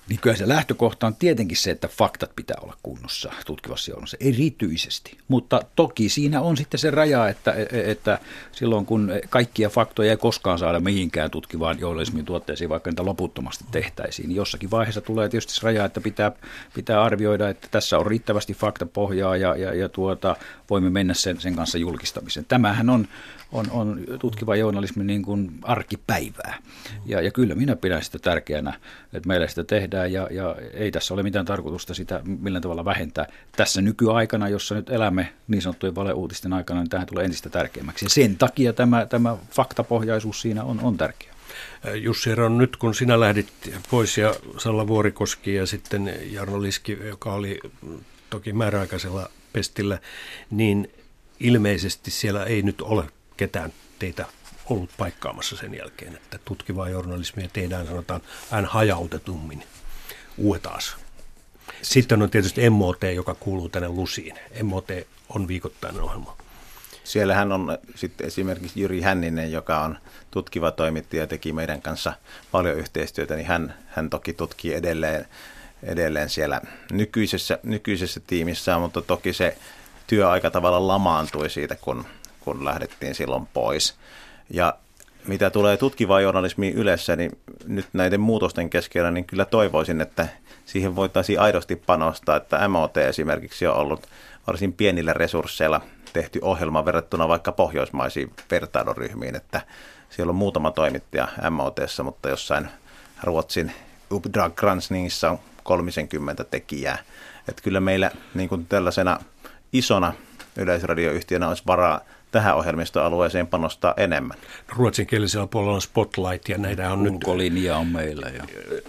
[SPEAKER 2] Niin kyllä se lähtökohta on tietenkin se, että faktat pitää olla kunnossa tutkivassa journalissa, erityisesti. Mutta toki siinä on sitten se raja, että, että silloin kun kaikkia faktoja ei koskaan saada mihinkään tutkivaan journalismin tuotteisiin, vaikka niitä loputtomasti tehtäisiin, niin jossakin vaiheessa tulee tietysti se raja, että pitää, pitää arvioida, että tässä on riittävästi faktapohjaa ja, ja, ja tuota, voimme mennä sen, sen kanssa julkistamiseen. Tämähän on, on, on tutkiva journalismi niin kuin arkipäivää. Ja, ja kyllä minä pidän sitä tärkeänä, että meillä sitä tehdään ja, ja ei tässä ole mitään tarkoitusta sitä millään tavalla vähentää. Tässä nykyaikana, jossa nyt elämme niin sanottujen valeuutisten aikana, niin tähän tulee entistä tärkeämmäksi. Ja sen takia tämä, tämä faktapohjaisuus siinä on, on tärkeä.
[SPEAKER 1] Jussi Eron, nyt kun sinä lähdit pois ja Salla Vuorikoski ja sitten Jarno Liski, joka oli toki määräaikaisella pestillä, niin ilmeisesti siellä ei nyt ole ketään teitä ollut paikkaamassa sen jälkeen, että tutkivaa journalismia tehdään sanotaan vähän hajautetummin uetaas. Sitten on tietysti MOT, joka kuuluu tänne Lusiin. MOT on viikoittainen ohjelma.
[SPEAKER 3] Siellähän on sitten esimerkiksi Jyri Hänninen, joka on tutkiva toimittaja ja teki meidän kanssa paljon yhteistyötä, niin hän, hän toki tutkii edelleen, edelleen siellä nykyisessä, nykyisessä tiimissä, mutta toki se työaika tavallaan lamaantui siitä, kun kun lähdettiin silloin pois. Ja mitä tulee tutkivaan journalismiin yleensä, niin nyt näiden muutosten keskellä, niin kyllä toivoisin, että siihen voitaisiin aidosti panostaa, että MOT esimerkiksi on ollut varsin pienillä resursseilla tehty ohjelma verrattuna vaikka pohjoismaisiin vertailuryhmiin, että siellä on muutama toimittaja MOTssa, mutta jossain Ruotsin Uppdrag Granskningissa on 30 tekijää. Että kyllä meillä niin kuin tällaisena isona yleisradioyhtiönä olisi varaa tähän ohjelmistoalueeseen panostaa enemmän.
[SPEAKER 1] Ruotsinkielisellä puolella on Spotlight ja näitä on
[SPEAKER 2] Ulkolinja nyt... on meillä. Jo.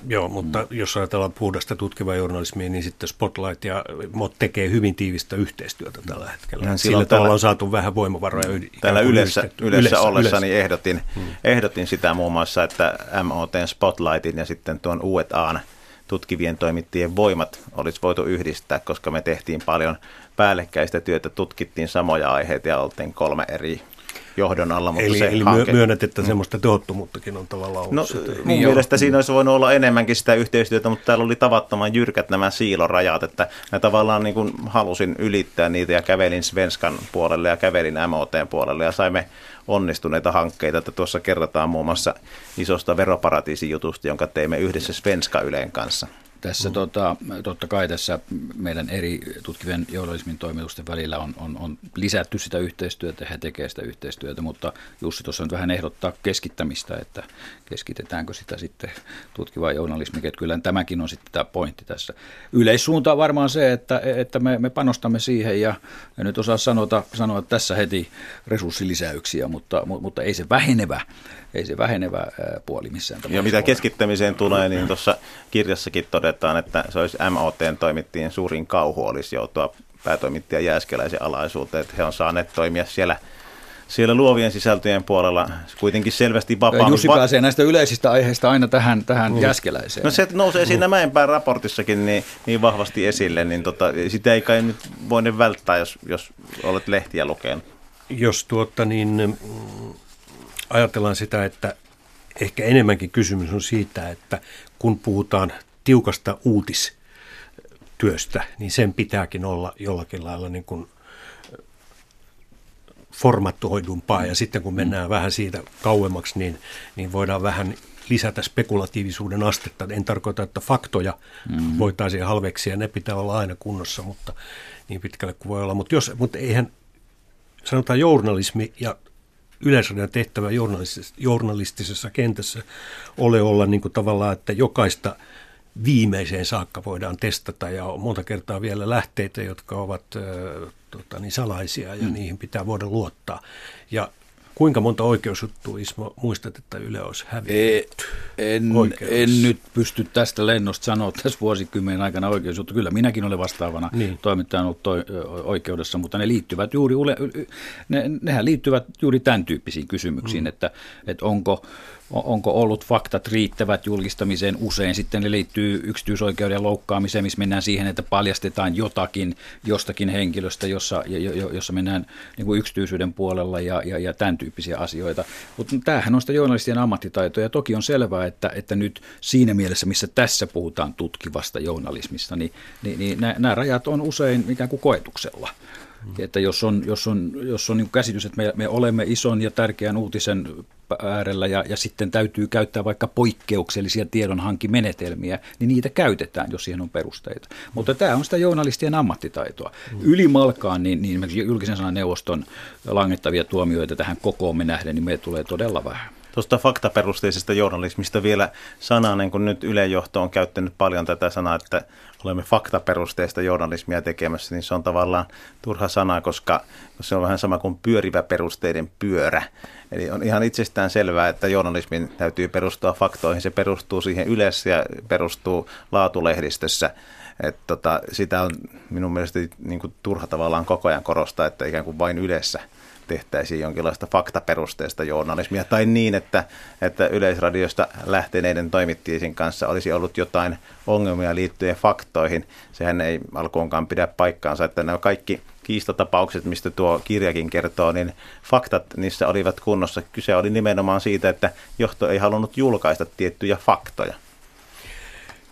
[SPEAKER 1] Joo, mutta mm. jos ajatellaan puhdasta tutkivaa journalismia, niin sitten Spotlight ja MOT tekee hyvin tiivistä yhteistyötä tällä hetkellä. Ja Sillä tavalla tällä, on saatu vähän voimavaroja.
[SPEAKER 3] Täällä yleensä, yleensä, yleensä ollessani yleensä. ehdotin, hmm. ehdotin sitä muun muassa, että MOTn Spotlightin ja sitten tuon UETAn tutkivien toimittajien voimat olisi voitu yhdistää, koska me tehtiin paljon päällekkäistä työtä, tutkittiin samoja aiheita ja oltiin kolme eri johdon alla. Mutta
[SPEAKER 1] eli
[SPEAKER 3] se
[SPEAKER 1] eli hanke... myönnät, että mm. semmoista tehottomuuttakin on tavallaan ollut.
[SPEAKER 3] No, mun niin mielestä siinä olisi voinut olla enemmänkin sitä yhteistyötä, mutta täällä oli tavattoman jyrkät nämä siilorajat, että mä tavallaan niin kuin halusin ylittää niitä ja kävelin Svenskan puolelle ja kävelin MOTn puolelle ja saimme onnistuneita hankkeita, että tuossa kerrotaan muun muassa isosta veroparatiisijutusta, jonka teimme yhdessä Svenska Yleen kanssa.
[SPEAKER 2] Tässä mm. tota, totta kai tässä meidän eri tutkivien journalismin toimitusten välillä on, on, on lisätty sitä yhteistyötä ja he tekevät sitä yhteistyötä, mutta Jussi tuossa nyt vähän ehdottaa keskittämistä, että keskitetäänkö sitä sitten tutkivaa journalismia, että kyllä tämäkin on sitten tämä pointti tässä. Yleissuunta on varmaan se, että, että me, me panostamme siihen ja en nyt osaa sanota, sanoa tässä heti resurssilisäyksiä, mutta, mutta ei se vähenevä ei se vähenevä puoli missään
[SPEAKER 3] Ja mitä keskittämiseen tulee, niin tuossa kirjassakin todetaan, että se olisi MOTn toimittajien suurin kauhu olisi joutua päätoimittaja Jääskeläisen alaisuuteen, että he on saaneet toimia siellä siellä luovien sisältöjen puolella kuitenkin selvästi vapaammin.
[SPEAKER 2] Jussi pääsee näistä yleisistä aiheista aina tähän, tähän mm. jäskeläiseen.
[SPEAKER 3] No se nousee mm. siinä Mäenpään raportissakin niin, niin vahvasti esille, niin tota, sitä ei kai nyt voi välttää, jos, jos olet lehtiä lukenut.
[SPEAKER 1] Jos tuota niin, ajatellaan sitä, että ehkä enemmänkin kysymys on siitä, että kun puhutaan tiukasta uutistyöstä, niin sen pitääkin olla jollakin lailla niin kuin formattoidumpaa ja sitten kun mennään vähän siitä kauemmaksi, niin, niin voidaan vähän lisätä spekulatiivisuuden astetta. En tarkoita, että faktoja mm-hmm. voitaisiin halveksia, ne pitää olla aina kunnossa, mutta niin pitkälle kuin voi olla. Mutta, jos, mutta eihän sanotaan journalismi ja Yleisradion tehtävä journalistisessa, journalistisessa kentässä ole olla niin kuin tavallaan, että jokaista viimeiseen saakka voidaan testata ja on monta kertaa vielä lähteitä, jotka ovat tota, niin salaisia ja mm. niihin pitää voida luottaa. Ja Kuinka monta oikeusjuttua, Ismo, muistat, että Yle olisi hävitetty?
[SPEAKER 2] En, en nyt pysty tästä lennosta sanoa tässä vuosikymmenen aikana oikeusjuttu. Kyllä minäkin olen vastaavana niin. toimittajana ollut toi, oikeudessa, mutta ne liittyvät juuri, ne, nehän liittyvät juuri tämän tyyppisiin kysymyksiin, mm. että, että onko onko ollut faktat riittävät julkistamiseen. Usein sitten ne liittyy yksityisoikeuden loukkaamiseen, missä mennään siihen, että paljastetaan jotakin jostakin henkilöstä, jossa, jossa mennään niin kuin yksityisyyden puolella ja, ja, ja tämän tyyppisiä asioita. Mutta tämähän on sitä journalistien ammattitaitoa ja toki on selvää, että, että nyt siinä mielessä, missä tässä puhutaan tutkivasta journalismista, niin, niin, niin nämä rajat on usein ikään kuin koetuksella. Mm. Että jos on, jos on, jos on niin käsitys, että me, me olemme ison ja tärkeän uutisen äärellä ja, ja sitten täytyy käyttää vaikka poikkeuksellisia tiedonhankimenetelmiä, niin niitä käytetään, jos siihen on perusteita. Mutta tämä on sitä journalistien ammattitaitoa. Mm. Ylimalkaan niin, niin julkisen sanan neuvoston langettavia tuomioita tähän kokoomme nähden, niin meille tulee todella vähän.
[SPEAKER 3] Tuosta faktaperusteisesta journalismista vielä sananen, kun nyt ylejohto on käyttänyt paljon tätä sanaa, että olemme faktaperusteista journalismia tekemässä, niin se on tavallaan turha sana, koska se on vähän sama kuin pyörivä perusteiden pyörä. Eli on ihan itsestään selvää, että journalismin täytyy perustua faktoihin. Se perustuu siihen yleensä ja perustuu laatulehdistössä. Että tota, sitä on minun mielestäni niin turha tavallaan koko ajan korostaa, että ikään kuin vain yleensä tehtäisiin jonkinlaista faktaperusteista journalismia, tai niin, että, että Yleisradiosta lähteneiden toimittajien kanssa olisi ollut jotain ongelmia liittyen faktoihin. Sehän ei alkuunkaan pidä paikkaansa, että nämä kaikki kiistatapaukset, mistä tuo kirjakin kertoo, niin faktat niissä olivat kunnossa. Kyse oli nimenomaan siitä, että johto ei halunnut julkaista tiettyjä faktoja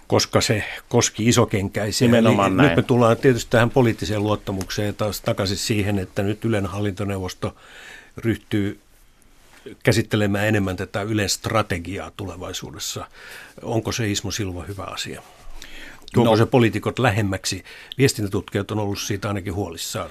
[SPEAKER 1] koska se koski isokenkäisiä. Nimenomaan Eli näin. Nyt me tullaan tietysti tähän poliittiseen luottamukseen taas takaisin siihen, että nyt Ylen hallintoneuvosto ryhtyy käsittelemään enemmän tätä Ylen strategiaa tulevaisuudessa. Onko se Ismo Silva hyvä asia? Tuoko no. se poliitikot lähemmäksi? Viestintätutkijat on ollut siitä ainakin huolissaan.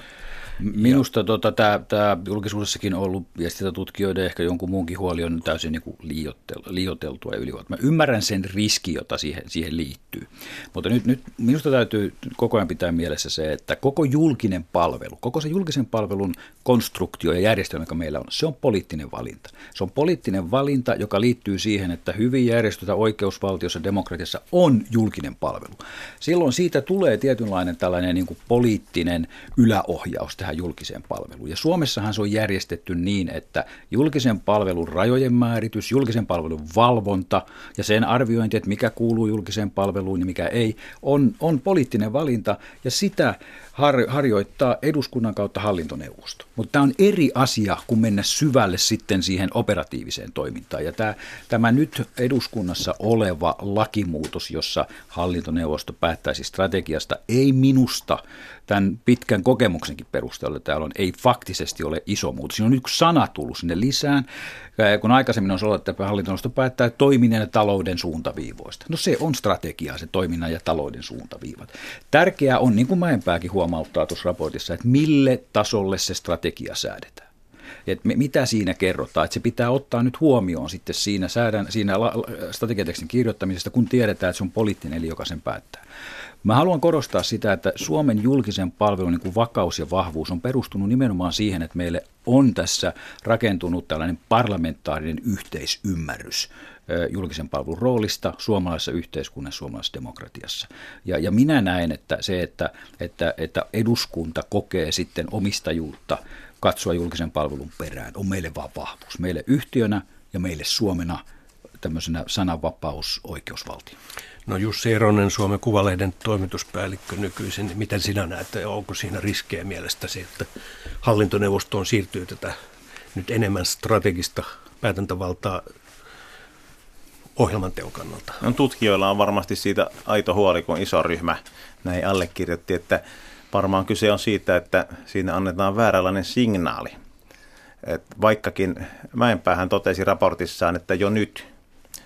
[SPEAKER 2] Minusta tota, tämä julkisuudessakin ollut viestintätutkijoiden ehkä jonkun muunkin huoli on täysin niin kuin liiotel, liioteltua ja ylivoimaa. Mä ymmärrän sen riski, jota siihen, siihen liittyy. Mutta nyt, nyt minusta täytyy koko ajan pitää mielessä se, että koko julkinen palvelu, koko se julkisen palvelun konstruktio ja järjestelmä, joka meillä on, se on poliittinen valinta. Se on poliittinen valinta, joka liittyy siihen, että hyvin järjestötä oikeusvaltiossa, demokratiassa on julkinen palvelu. Silloin siitä tulee tietynlainen tällainen niin kuin poliittinen yläohjaus tähän julkiseen palveluun. Ja Suomessahan se on järjestetty niin, että julkisen palvelun rajojen määritys, julkisen palvelun valvonta ja sen arviointi, että mikä kuuluu julkiseen palveluun ja mikä ei, on, on poliittinen valinta ja sitä har, harjoittaa eduskunnan kautta hallintoneuvosto. Mutta tämä on eri asia kuin mennä syvälle sitten siihen operatiiviseen toimintaan. Ja tämä, tämä nyt eduskunnassa oleva lakimuutos, jossa hallintoneuvosto päättäisi strategiasta, ei minusta tämän pitkän kokemuksenkin perusteella täällä on, ei faktisesti ole iso muutos. Siinä on yksi sana tullut sinne lisään, kun aikaisemmin on ollut, että hallintoneuvosto päättää toiminnan ja talouden suuntaviivoista. No se on strategia, se toiminnan ja talouden suuntaviivat. Tärkeää on, niin kuin Mäenpääkin huomauttaa tuossa raportissa, että mille tasolle se strategia säädetään. Et mitä siinä kerrotaan, että se pitää ottaa nyt huomioon sitten siinä, säädän, siinä strategiatekstin kirjoittamisesta, kun tiedetään, että se on poliittinen eli joka sen päättää. Mä haluan korostaa sitä, että Suomen julkisen palvelun niin kuin vakaus ja vahvuus on perustunut nimenomaan siihen, että meille on tässä rakentunut tällainen parlamentaarinen yhteisymmärrys julkisen palvelun roolista suomalaisessa yhteiskunnassa, suomalaisessa demokratiassa. Ja, ja minä näen, että se, että, että, että eduskunta kokee sitten omistajuutta katsoa julkisen palvelun perään, on meille vaan vahvuus. Meille yhtiönä ja meille Suomena tämmöisenä sananvapaus oikeusvaltio.
[SPEAKER 1] No Jussi Eronen, Suomen Kuvalehden toimituspäällikkö nykyisin, niin miten sinä näet, onko siinä riskejä mielestäsi, että hallintoneuvostoon siirtyy tätä nyt enemmän strategista päätäntävaltaa ohjelmanteon kannalta?
[SPEAKER 3] No, tutkijoilla on varmasti siitä aito huoli, kun iso ryhmä näin allekirjoitti, että varmaan kyse on siitä, että siinä annetaan vääränlainen signaali. Et vaikkakin Mäenpäähän totesi raportissaan, että jo nyt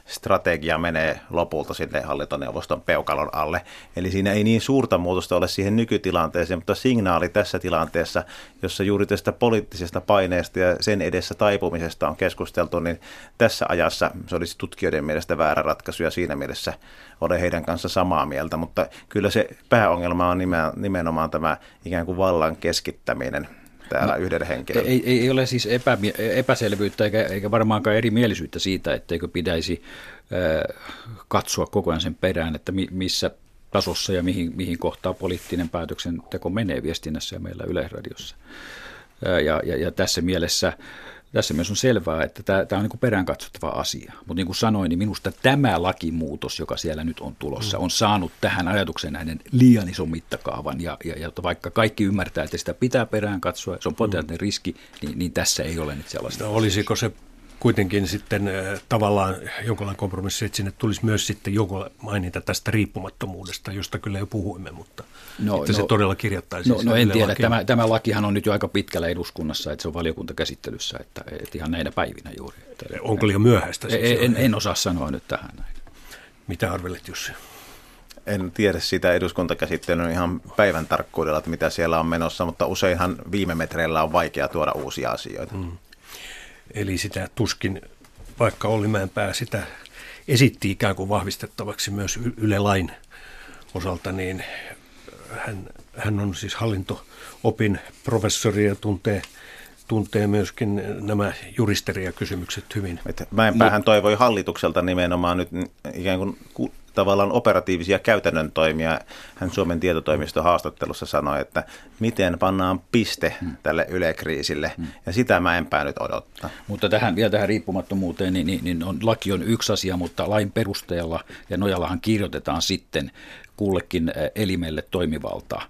[SPEAKER 3] strategia menee lopulta sinne hallintoneuvoston peukalon alle. Eli siinä ei niin suurta muutosta ole siihen nykytilanteeseen, mutta signaali tässä tilanteessa, jossa juuri tästä poliittisesta paineesta ja sen edessä taipumisesta on keskusteltu, niin tässä ajassa se olisi tutkijoiden mielestä väärä ratkaisu ja siinä mielessä olen heidän kanssa samaa mieltä, mutta kyllä se pääongelma on nimenomaan tämä ikään kuin vallan keskittäminen täällä no, yhden henkilön.
[SPEAKER 2] Ei, ei ole siis epä, epäselvyyttä eikä, eikä varmaankaan erimielisyyttä siitä, etteikö pitäisi äh, katsoa koko ajan sen perään, että mi, missä tasossa ja mihin, mihin kohtaa poliittinen päätöksenteko menee viestinnässä ja meillä Yleisradiossa. Äh, ja, ja, ja tässä mielessä tässä myös on selvää, että tämä, tämä on niin kuin perään katsottava asia. Mutta niin kuin sanoin, niin minusta tämä lakimuutos, joka siellä nyt on tulossa, mm. on saanut tähän ajatukseen näiden liian ison mittakaavan. Ja, ja, ja vaikka kaikki ymmärtää, että sitä pitää perään katsoa, se on potentiaalinen mm. riski, niin, niin tässä ei ole nyt sellaista.
[SPEAKER 1] No, olisiko se kuitenkin sitten tavallaan jonkinlainen kompromissi, että sinne tulisi myös sitten joku mainita tästä riippumattomuudesta, josta kyllä jo puhuimme, mutta no, että no, se todella kirjattaisiin.
[SPEAKER 2] No, no en tiedä, tämä, tämä lakihan on nyt jo aika pitkällä eduskunnassa, että se on valiokuntakäsittelyssä, että, että ihan näinä päivinä juuri. Että,
[SPEAKER 1] Onko liian myöhäistä?
[SPEAKER 2] Siis en, en osaa sanoa nyt tähän näin.
[SPEAKER 1] Mitä arvelet Jussi?
[SPEAKER 3] En tiedä sitä eduskuntakäsittelyn ihan päivän tarkkuudella, että mitä siellä on menossa, mutta useinhan viime metreillä on vaikea tuoda uusia asioita. Mm.
[SPEAKER 1] Eli sitä tuskin, vaikka Olli Mäenpää sitä esitti ikään kuin vahvistettavaksi myös Yle Lain osalta, niin hän, hän on siis hallinto-opin professori ja tuntee, tuntee myöskin nämä juristeriakysymykset hyvin.
[SPEAKER 3] Mäenpäähän toivoi hallitukselta nimenomaan nyt ikään kuin tavallaan operatiivisia käytännön toimia. Hän Suomen tietotoimiston haastattelussa sanoi, että miten pannaan piste hmm. tälle ylekriisille, hmm. ja sitä mä enpä nyt odottaa.
[SPEAKER 2] Mutta tähän, vielä tähän riippumattomuuteen, niin, niin, niin on, laki on yksi asia, mutta lain perusteella ja nojallahan kirjoitetaan sitten kullekin elimelle toimivalta,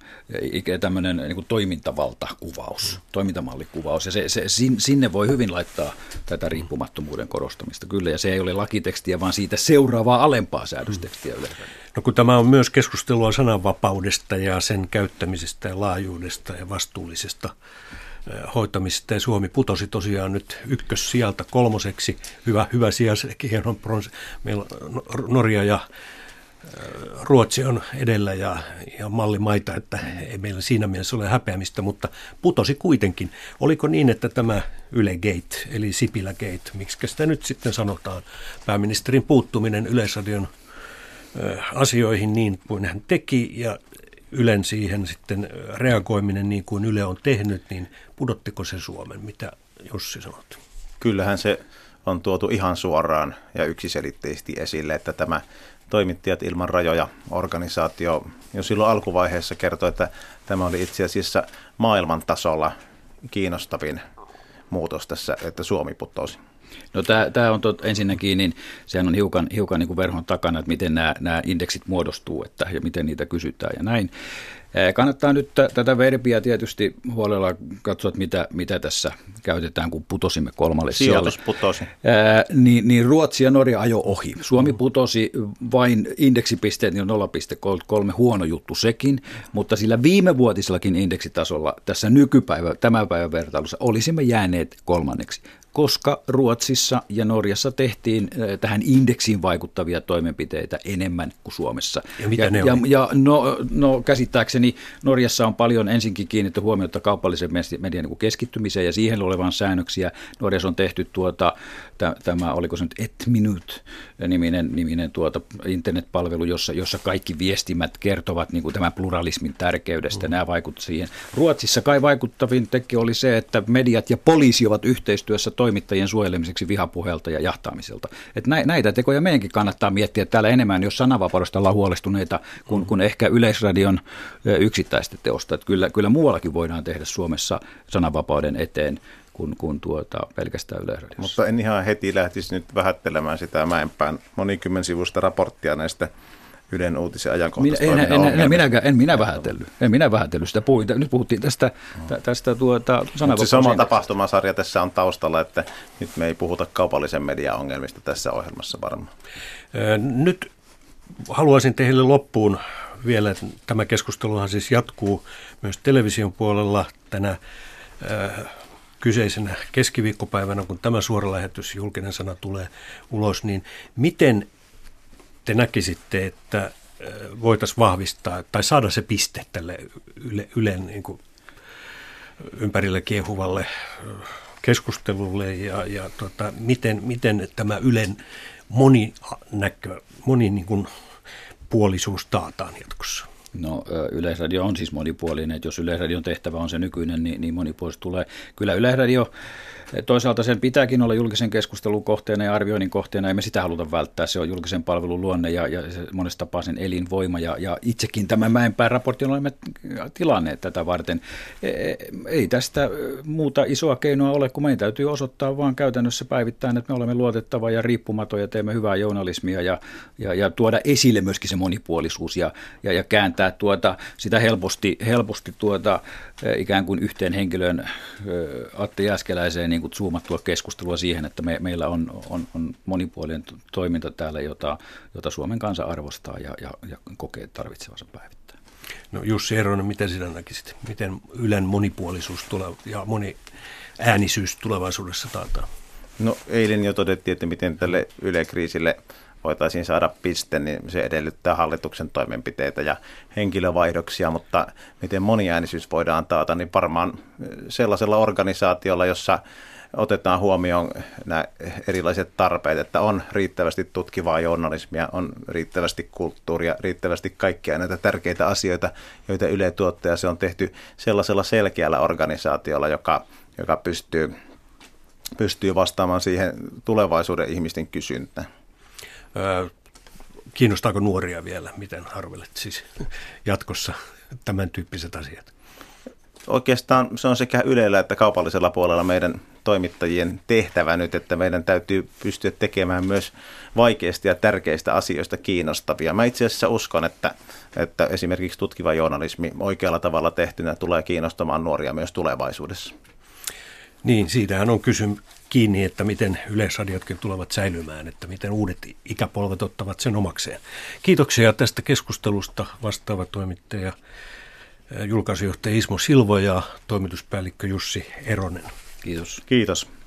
[SPEAKER 2] tämmöinen niin kuin toimintavaltakuvaus, mm. toimintamallikuvaus. Ja se, se, sinne voi hyvin laittaa tätä riippumattomuuden korostamista kyllä, ja se ei ole lakitekstiä, vaan siitä seuraavaa alempaa säädöstekstiä mm. yleensä.
[SPEAKER 1] No kun tämä on myös keskustelua sananvapaudesta ja sen käyttämisestä ja laajuudesta ja vastuullisesta hoitamista ja Suomi putosi tosiaan nyt ykkössijalta kolmoseksi. Hyvä, hyvä sija, hieno bronsi. Meillä Norja ja Ruotsi on edellä ja, ja mallimaita, että ei meillä siinä mielessä ole häpeämistä, mutta putosi kuitenkin. Oliko niin, että tämä Yle Gate, eli Sipilä Gate, miksi sitä nyt sitten sanotaan, pääministerin puuttuminen Yleisradion asioihin niin kuin hän teki ja Ylen siihen sitten reagoiminen niin kuin Yle on tehnyt, niin pudottiko se Suomen? Mitä Jussi sanot?
[SPEAKER 3] Kyllähän se on tuotu ihan suoraan ja yksiselitteisesti esille, että tämä Toimittajat ilman rajoja organisaatio jo silloin alkuvaiheessa kertoi, että tämä oli itse asiassa maailman tasolla kiinnostavin muutos tässä, että Suomi putosi.
[SPEAKER 2] No tämä on tot, ensinnäkin, niin sehän on hiukan, hiukan niin kuin verhon takana, että miten nämä, nämä indeksit muodostuu että, ja miten niitä kysytään ja näin. Kannattaa nyt tätä verbiä tietysti huolella katsoa, mitä, mitä tässä käytetään, kun putosimme kolmalle
[SPEAKER 3] sijalle. putosi.
[SPEAKER 2] Ää, niin, niin Ruotsi ja Norja ajo ohi. Suomi putosi vain indeksipisteet, niin 0,3 huono juttu sekin, mutta sillä viimevuotisellakin indeksitasolla tässä nykypäivä, tämän päivän vertailussa olisimme jääneet kolmanneksi koska Ruotsissa ja Norjassa tehtiin tähän indeksiin vaikuttavia toimenpiteitä enemmän kuin Suomessa.
[SPEAKER 1] Ja mitä
[SPEAKER 2] ja,
[SPEAKER 1] ne
[SPEAKER 2] ja, ja no, no käsittääkseni Norjassa on paljon ensinkin kiinnitetty huomiota kaupallisen median niin keskittymiseen ja siihen olevan säännöksiä. Norjassa on tehty tuota, tämä, oliko se nyt Et Minut niminen, niminen tuota internetpalvelu, jossa, jossa kaikki viestimät kertovat niin kuin tämän pluralismin tärkeydestä. Mm. Nämä vaikuttavat siihen. Ruotsissa kai vaikuttavin tekijä oli se, että mediat ja poliisi ovat yhteistyössä toimittajien suojelemiseksi vihapuheelta ja jahtaamiselta. Et näitä tekoja meidänkin kannattaa miettiä täällä enemmän, jos sananvapaudesta ollaan huolestuneita, kun, kun ehkä Yleisradion yksittäistä teosta. Et kyllä, kyllä muuallakin voidaan tehdä Suomessa sananvapauden eteen kuin, kuin tuota, pelkästään Yleisradiossa.
[SPEAKER 3] Mutta en ihan heti lähtisi nyt vähättelemään sitä Mäenpään monikymmen sivusta raporttia näistä Ylen uutisen ajankohtaista
[SPEAKER 2] minä, en, en, en, minä, en minä vähätellyt. En minä vähätellyt sitä. Puhuin, nyt puhuttiin tästä, no. tästä tuota,
[SPEAKER 3] se sama tapahtumasarja tässä on taustalla, että nyt me ei puhuta kaupallisen median ongelmista tässä ohjelmassa varmaan.
[SPEAKER 1] Nyt haluaisin teille loppuun vielä, että tämä keskusteluhan siis jatkuu myös television puolella tänä kyseisenä keskiviikkopäivänä, kun tämä suora lähetys, julkinen sana tulee ulos, niin miten te näkisitte, että voitaisiin vahvistaa tai saada se piste tälle yle, Ylen niin kuin ympärille kiehuvalle keskustelulle ja, ja tota, miten, miten tämä Ylen moni, näkö, moni niin kuin puolisuus taataan jatkossa?
[SPEAKER 2] No Yleisradio on siis monipuolinen, että jos Yleisradion tehtävä on se nykyinen, niin, niin monipuolisesti tulee. Kyllä Yleisradio Toisaalta sen pitääkin olla julkisen keskustelun kohteena ja arvioinnin kohteena, emme sitä haluta välttää. Se on julkisen palvelun luonne ja, ja se tapaa sen elinvoima. Ja, ja itsekin tämä Mäenpään raportin olemme tilanneet tätä varten. E, e, ei tästä muuta isoa keinoa ole, kun meidän täytyy osoittaa vaan käytännössä päivittäin, että me olemme luotettava ja riippumaton ja teemme hyvää journalismia ja, ja, ja tuoda esille myöskin se monipuolisuus ja, ja, ja kääntää tuota, sitä helposti, helposti tuota, ikään kuin yhteen henkilön Atte Jääskeläiseen niin kuin zoomattua keskustelua siihen, että me, meillä on, on, on monipuolinen toiminta täällä, jota, jota Suomen kansa arvostaa ja, ja, ja kokee tarvitsevansa päivittäin.
[SPEAKER 1] No Jussi Eronen, miten sinä näkisit? Miten Ylen monipuolisuus tulee ja moni äänisyys tulevaisuudessa taataan?
[SPEAKER 3] No eilen jo todettiin, että miten tälle Yle-kriisille – voitaisiin saada piste, niin se edellyttää hallituksen toimenpiteitä ja henkilövaihdoksia, mutta miten moniäänisyys voidaan taata, niin varmaan sellaisella organisaatiolla, jossa otetaan huomioon nämä erilaiset tarpeet, että on riittävästi tutkivaa journalismia, on riittävästi kulttuuria, riittävästi kaikkia näitä tärkeitä asioita, joita Yle tuottaa. Se on tehty sellaisella selkeällä organisaatiolla, joka, joka pystyy, pystyy vastaamaan siihen tulevaisuuden ihmisten kysyntään.
[SPEAKER 1] Kiinnostaako nuoria vielä? Miten arvelet siis jatkossa tämän tyyppiset asiat?
[SPEAKER 3] Oikeastaan se on sekä Ylellä että kaupallisella puolella meidän toimittajien tehtävä nyt, että meidän täytyy pystyä tekemään myös vaikeista ja tärkeistä asioista kiinnostavia. Mä itse asiassa uskon, että, että esimerkiksi tutkiva journalismi oikealla tavalla tehtynä tulee kiinnostamaan nuoria myös tulevaisuudessa.
[SPEAKER 1] Niin, siitähän on kysymys kiinni, että miten yleisradiotkin tulevat säilymään, että miten uudet ikäpolvet ottavat sen omakseen. Kiitoksia tästä keskustelusta vastaava toimittaja julkaisujohtaja Ismo Silvo ja toimituspäällikkö Jussi Eronen.
[SPEAKER 2] Kiitos.
[SPEAKER 3] Kiitos.